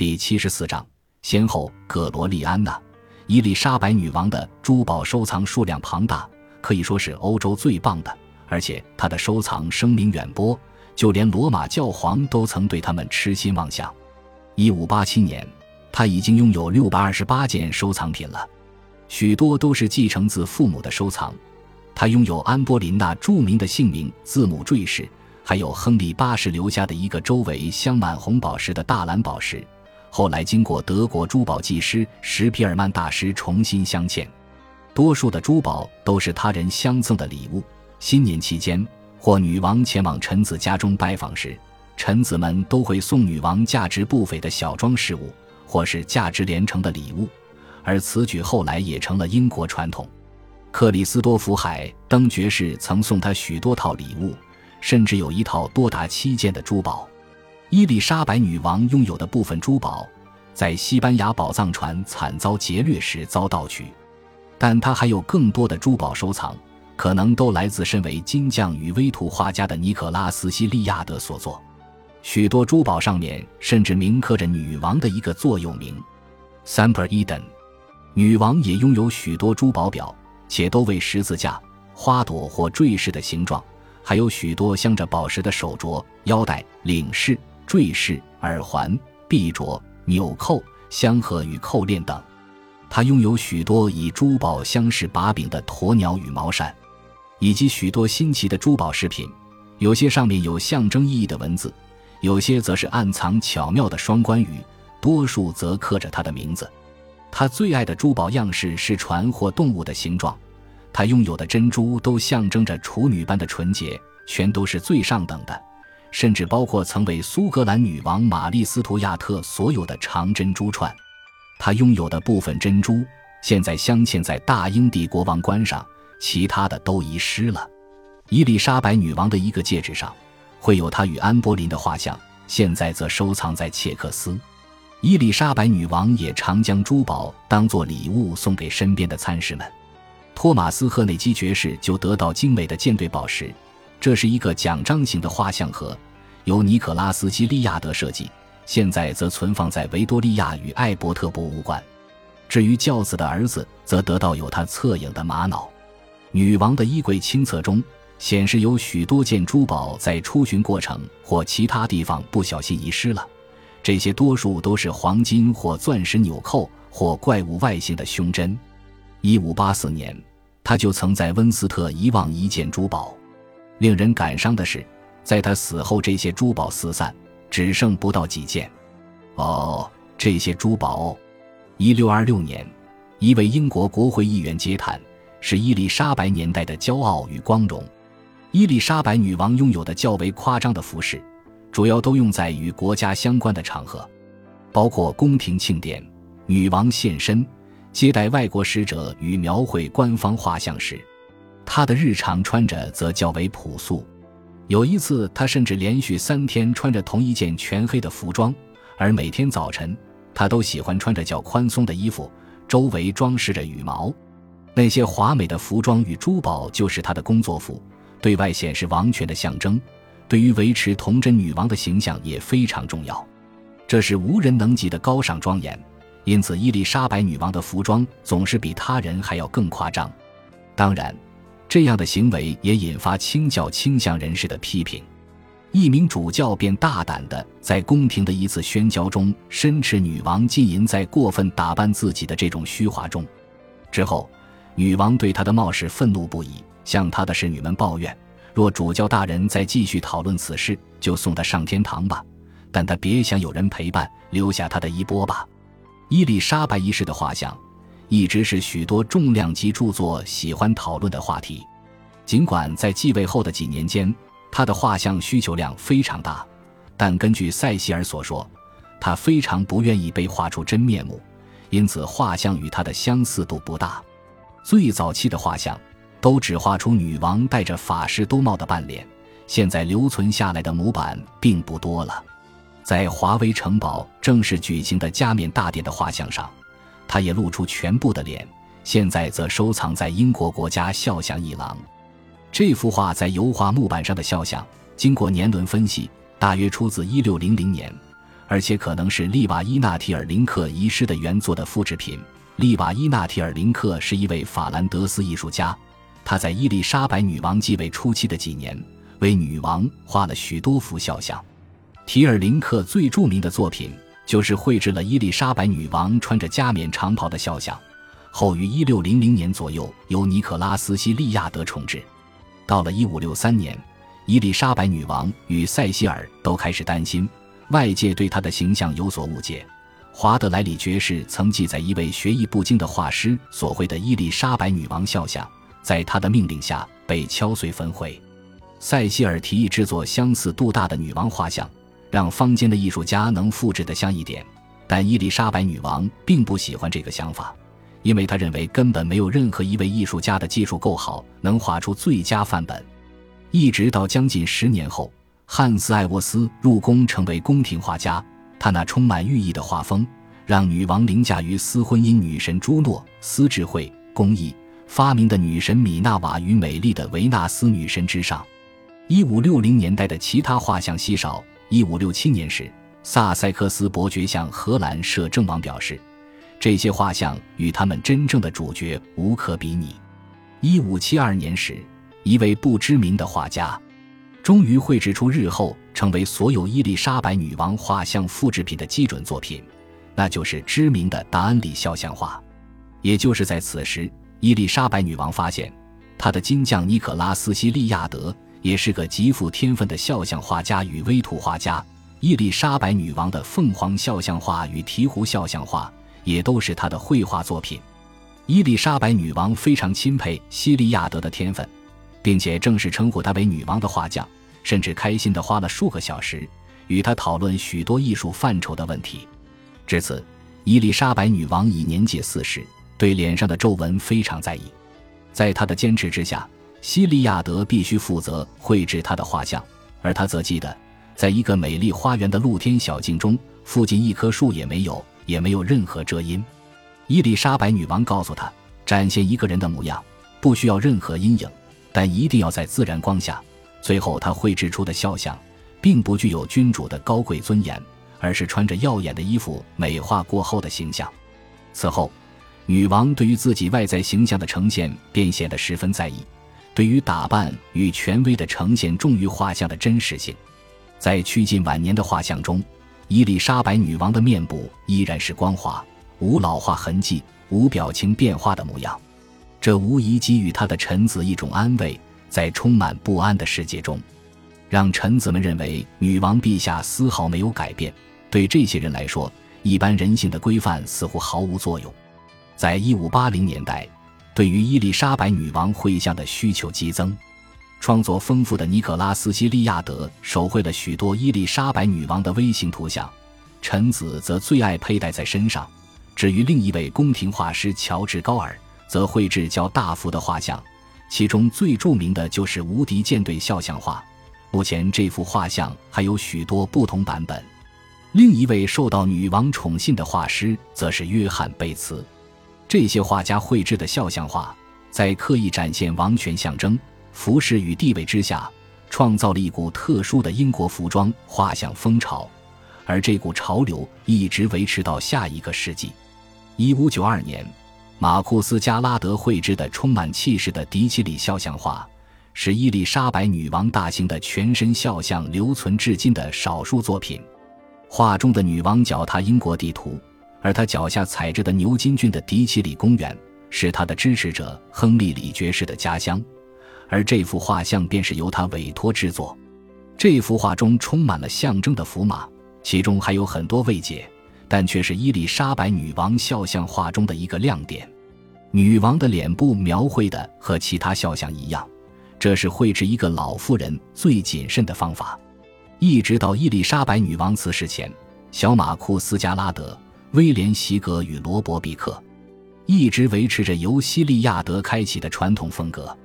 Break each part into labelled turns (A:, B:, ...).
A: 第七十四章，先后葛罗利安娜、伊丽莎白女王的珠宝收藏数量庞大，可以说是欧洲最棒的，而且她的收藏声名远播，就连罗马教皇都曾对他们痴心妄想。一五八七年，他已经拥有六百二十八件收藏品了，许多都是继承自父母的收藏。他拥有安波林娜著名的姓名字母坠饰，还有亨利八世留下的一个周围镶满红宝石的大蓝宝石。后来经过德国珠宝技师史皮尔曼大师重新镶嵌，多数的珠宝都是他人相赠的礼物。新年期间，或女王前往臣子家中拜访时，臣子们都会送女王价值不菲的小装饰物，或是价值连城的礼物。而此举后来也成了英国传统。克里斯多福海登爵士曾送他许多套礼物，甚至有一套多达七件的珠宝。伊丽莎白女王拥有的部分珠宝，在西班牙宝藏船惨遭劫掠时遭盗取，但她还有更多的珠宝收藏，可能都来自身为金匠与微图画家的尼可拉斯·西利亚德所作。许多珠宝上面甚至铭刻着女王的一个座右铭 s a m p e r Eden”。女王也拥有许多珠宝表，且都为十字架、花朵或坠饰的形状，还有许多镶着宝石的手镯、腰带、领饰。坠饰、耳环、臂镯、纽扣、香盒与扣链等，他拥有许多以珠宝镶饰把柄的鸵鸟羽毛扇，以及许多新奇的珠宝饰品。有些上面有象征意义的文字，有些则是暗藏巧妙的双关语，多数则刻着他的名字。他最爱的珠宝样式是船或动物的形状。他拥有的珍珠都象征着处女般的纯洁，全都是最上等的。甚至包括曾为苏格兰女王玛丽·斯图亚特所有的长珍珠串，她拥有的部分珍珠现在镶嵌在大英帝国王冠上，其他的都遗失了。伊丽莎白女王的一个戒指上会有她与安柏林的画像，现在则收藏在切克斯。伊丽莎白女王也常将珠宝当作礼物送给身边的参事们。托马斯·赫内基爵士就得到精美的舰队宝石。这是一个奖章形的画像盒，由尼可拉斯·基利亚德设计，现在则存放在维多利亚与艾伯特博物馆。至于教子的儿子，则得到有他侧影的玛瑙。女王的衣柜清册中显示，有许多件珠宝在出巡过程或其他地方不小心遗失了，这些多数都是黄金或钻石纽扣或怪物外形的胸针。一五八四年，他就曾在温斯特遗忘一件珠宝。令人感伤的是，在他死后，这些珠宝四散，只剩不到几件。哦，这些珠宝。一六二六年，一位英国国会议员嗟叹：“是伊丽莎白年代的骄傲与光荣。”伊丽莎白女王拥有的较为夸张的服饰，主要都用在与国家相关的场合，包括宫廷庆典、女王现身、接待外国使者与描绘官方画像时。他的日常穿着则较为朴素，有一次他甚至连续三天穿着同一件全黑的服装，而每天早晨他都喜欢穿着较宽松的衣服，周围装饰着羽毛。那些华美的服装与珠宝就是他的工作服，对外显示王权的象征，对于维持童真女王的形象也非常重要。这是无人能及的高尚庄严，因此伊丽莎白女王的服装总是比他人还要更夸张。当然。这样的行为也引发清教倾向人士的批评，一名主教便大胆地在宫廷的一次宣教中申斥女王浸淫在过分打扮自己的这种虚华中。之后，女王对他的冒失愤怒不已，向他的侍女们抱怨：若主教大人再继续讨论此事，就送他上天堂吧，但他别想有人陪伴，留下他的衣钵吧。伊丽莎白一世的画像。一直是许多重量级著作喜欢讨论的话题。尽管在继位后的几年间，他的画像需求量非常大，但根据塞西尔所说，他非常不愿意被画出真面目，因此画像与他的相似度不大。最早期的画像都只画出女王戴着法师兜帽的半脸，现在留存下来的模板并不多了。在华威城堡正式举行的加冕大典的画像上。他也露出全部的脸，现在则收藏在英国国家肖像一廊。这幅画在油画木板上的肖像，经过年轮分析，大约出自1600年，而且可能是利瓦伊纳提尔林克遗失的原作的复制品。利瓦伊纳提尔林克是一位法兰德斯艺术家，他在伊丽莎白女王继位初期的几年，为女王画了许多幅肖像。提尔林克最著名的作品就是绘制了伊丽莎白女王穿着加冕长袍的肖像，后于1600年左右由尼可拉斯·西利亚德重置。到了1563年，伊丽莎白女王与塞西尔都开始担心外界对她的形象有所误解。华德莱里爵士曾记载一位学艺不精的画师所绘的伊丽莎白女王肖像，在他的命令下被敲碎焚毁。塞西尔提议制作相似度大的女王画像，让坊间的艺术家能复制的像一点，但伊丽莎白女王并不喜欢这个想法，因为她认为根本没有任何一位艺术家的技术够好，能画出最佳范本。一直到将近十年后，汉斯·艾沃斯入宫成为宫廷画家。他那充满寓意的画风，让女王凌驾于斯婚姻女神朱诺、斯智慧、工艺、发明的女神米纳瓦与美丽的维纳斯女神之上。一五六零年代的其他画像稀少。一五六七年时，萨塞克斯伯爵向荷兰摄政王表示，这些画像与他们真正的主角无可比拟。一五七二年时，一位不知名的画家。终于绘制出日后成为所有伊丽莎白女王画像复制品的基准作品，那就是知名的达恩里肖像画。也就是在此时，伊丽莎白女王发现，她的金匠尼可拉斯·西利亚德也是个极富天分的肖像画家与微图画家。伊丽莎白女王的凤凰肖像画与鹈鹕肖像画也都是他的绘画作品。伊丽莎白女王非常钦佩西利亚德的天分。并且正式称呼他为女王的画匠，甚至开心地花了数个小时与他讨论许多艺术范畴的问题。至此，伊丽莎白女王已年届四十，对脸上的皱纹非常在意。在他的坚持之下，西利亚德必须负责绘制他的画像，而他则记得，在一个美丽花园的露天小径中，附近一棵树也没有，也没有任何遮阴。伊丽莎白女王告诉他，展现一个人的模样，不需要任何阴影。但一定要在自然光下。最后，他绘制出的肖像，并不具有君主的高贵尊严，而是穿着耀眼的衣服、美化过后的形象。此后，女王对于自己外在形象的呈现便显得十分在意，对于打扮与权威的呈现重于画像的真实性。在趋近晚年的画像中，伊丽莎白女王的面部依然是光滑、无老化痕迹、无表情变化的模样。这无疑给予他的臣子一种安慰，在充满不安的世界中，让臣子们认为女王陛下丝毫没有改变。对这些人来说，一般人性的规范似乎毫无作用。在一五八零年代，对于伊丽莎白女王绘像的需求激增，创作丰富的尼可拉斯·西利亚德手绘了许多伊丽莎白女王的微型图像，臣子则最爱佩戴在身上。至于另一位宫廷画师乔治·高尔。则绘制较大幅的画像，其中最著名的就是无敌舰队肖像画。目前这幅画像还有许多不同版本。另一位受到女王宠信的画师则是约翰·贝茨。这些画家绘制的肖像画，在刻意展现王权象征、服饰与地位之下，创造了一股特殊的英国服装画像风潮，而这股潮流一直维持到下一个世纪。一五九二年。马库斯·加拉德绘制的充满气势的迪奇里肖像画，是伊丽莎白女王大型的全身肖像留存至今的少数作品。画中的女王脚踏英国地图，而他脚下踩着的牛津郡的迪奇里公园是他的支持者亨利·李爵士的家乡，而这幅画像便是由他委托制作。这幅画中充满了象征的符码，其中还有很多未解。但却是伊丽莎白女王肖像画中的一个亮点。女王的脸部描绘的和其他肖像一样，这是绘制一个老妇人最谨慎的方法。一直到伊丽莎白女王辞世前，小马库斯·加拉德、威廉·席格与罗伯·比克一直维持着由西利亚德开启的传统风格。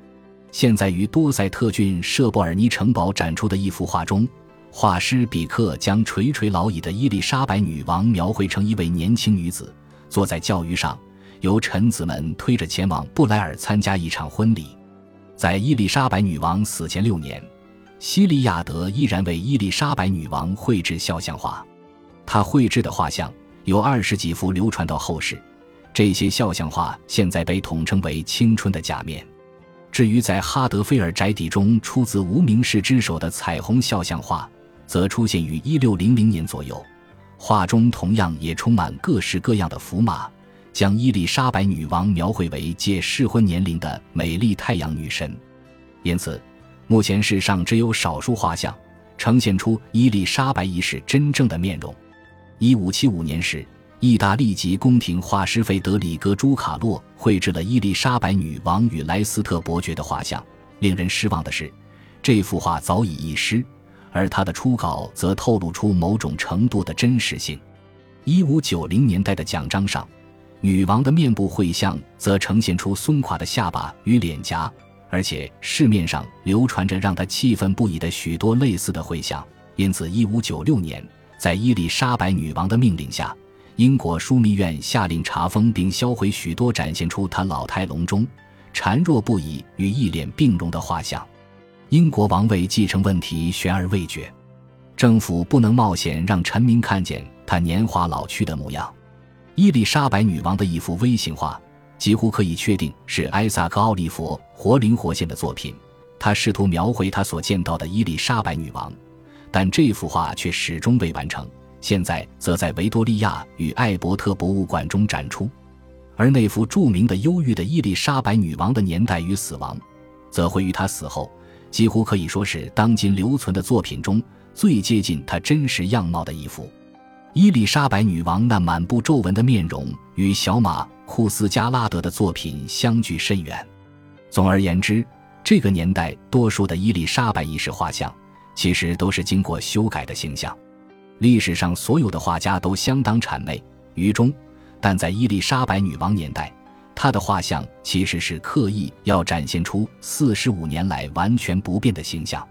A: 现在于多塞特郡舍布尔尼城堡展出的一幅画中。画师比克将垂垂老矣的伊丽莎白女王描绘成一位年轻女子，坐在轿舆上，由臣子们推着前往布莱尔参加一场婚礼。在伊丽莎白女王死前六年，西利亚德依然为伊丽莎白女王绘制肖像画。他绘制的画像有二十几幅流传到后世，这些肖像画现在被统称为“青春的假面”。至于在哈德菲尔宅邸中出自无名氏之手的彩虹肖像画，则出现于一六零零年左右，画中同样也充满各式各样的符码，将伊丽莎白女王描绘为借适婚年龄的美丽太阳女神。因此，目前世上只有少数画像呈现出伊丽莎白一世真正的面容。一五七五年时。意大利籍宫廷画师费德里戈·朱卡洛绘制了伊丽莎白女王与莱斯特伯爵的画像。令人失望的是，这幅画早已遗失，而他的初稿则透露出某种程度的真实性。一五九零年代的奖章上，女王的面部绘像则呈现出松垮的下巴与脸颊，而且市面上流传着让他气愤不已的许多类似的绘像。因此，一五九六年，在伊丽莎白女王的命令下，英国枢密院下令查封并销毁许多展现出他老态龙钟、孱弱不已与一脸病容的画像。英国王位继承问题悬而未决，政府不能冒险让臣民看见他年华老去的模样。伊丽莎白女王的一幅微型画，几乎可以确定是埃萨克·奥利弗活灵活现的作品。他试图描绘他所见到的伊丽莎白女王，但这幅画却始终未完成。现在则在维多利亚与艾伯特博物馆中展出，而那幅著名的忧郁的伊丽莎白女王的年代与死亡，则会于她死后，几乎可以说是当今留存的作品中最接近她真实样貌的一幅。伊丽莎白女王那满布皱纹的面容与小马库斯加拉德的作品相距甚远。总而言之，这个年代多数的伊丽莎白一世画像，其实都是经过修改的形象。历史上所有的画家都相当谄媚愚忠，但在伊丽莎白女王年代，她的画像其实是刻意要展现出四十五年来完全不变的形象。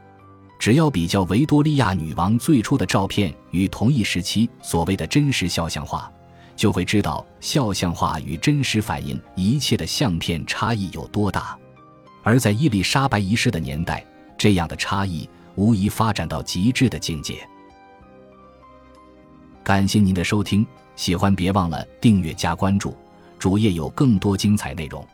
A: 只要比较维多利亚女王最初的照片与同一时期所谓的真实肖像画，就会知道肖像画与真实反映一切的相片差异有多大。而在伊丽莎白一世的年代，这样的差异无疑发展到极致的境界。感谢您的收听，喜欢别忘了订阅加关注，主页有更多精彩内容。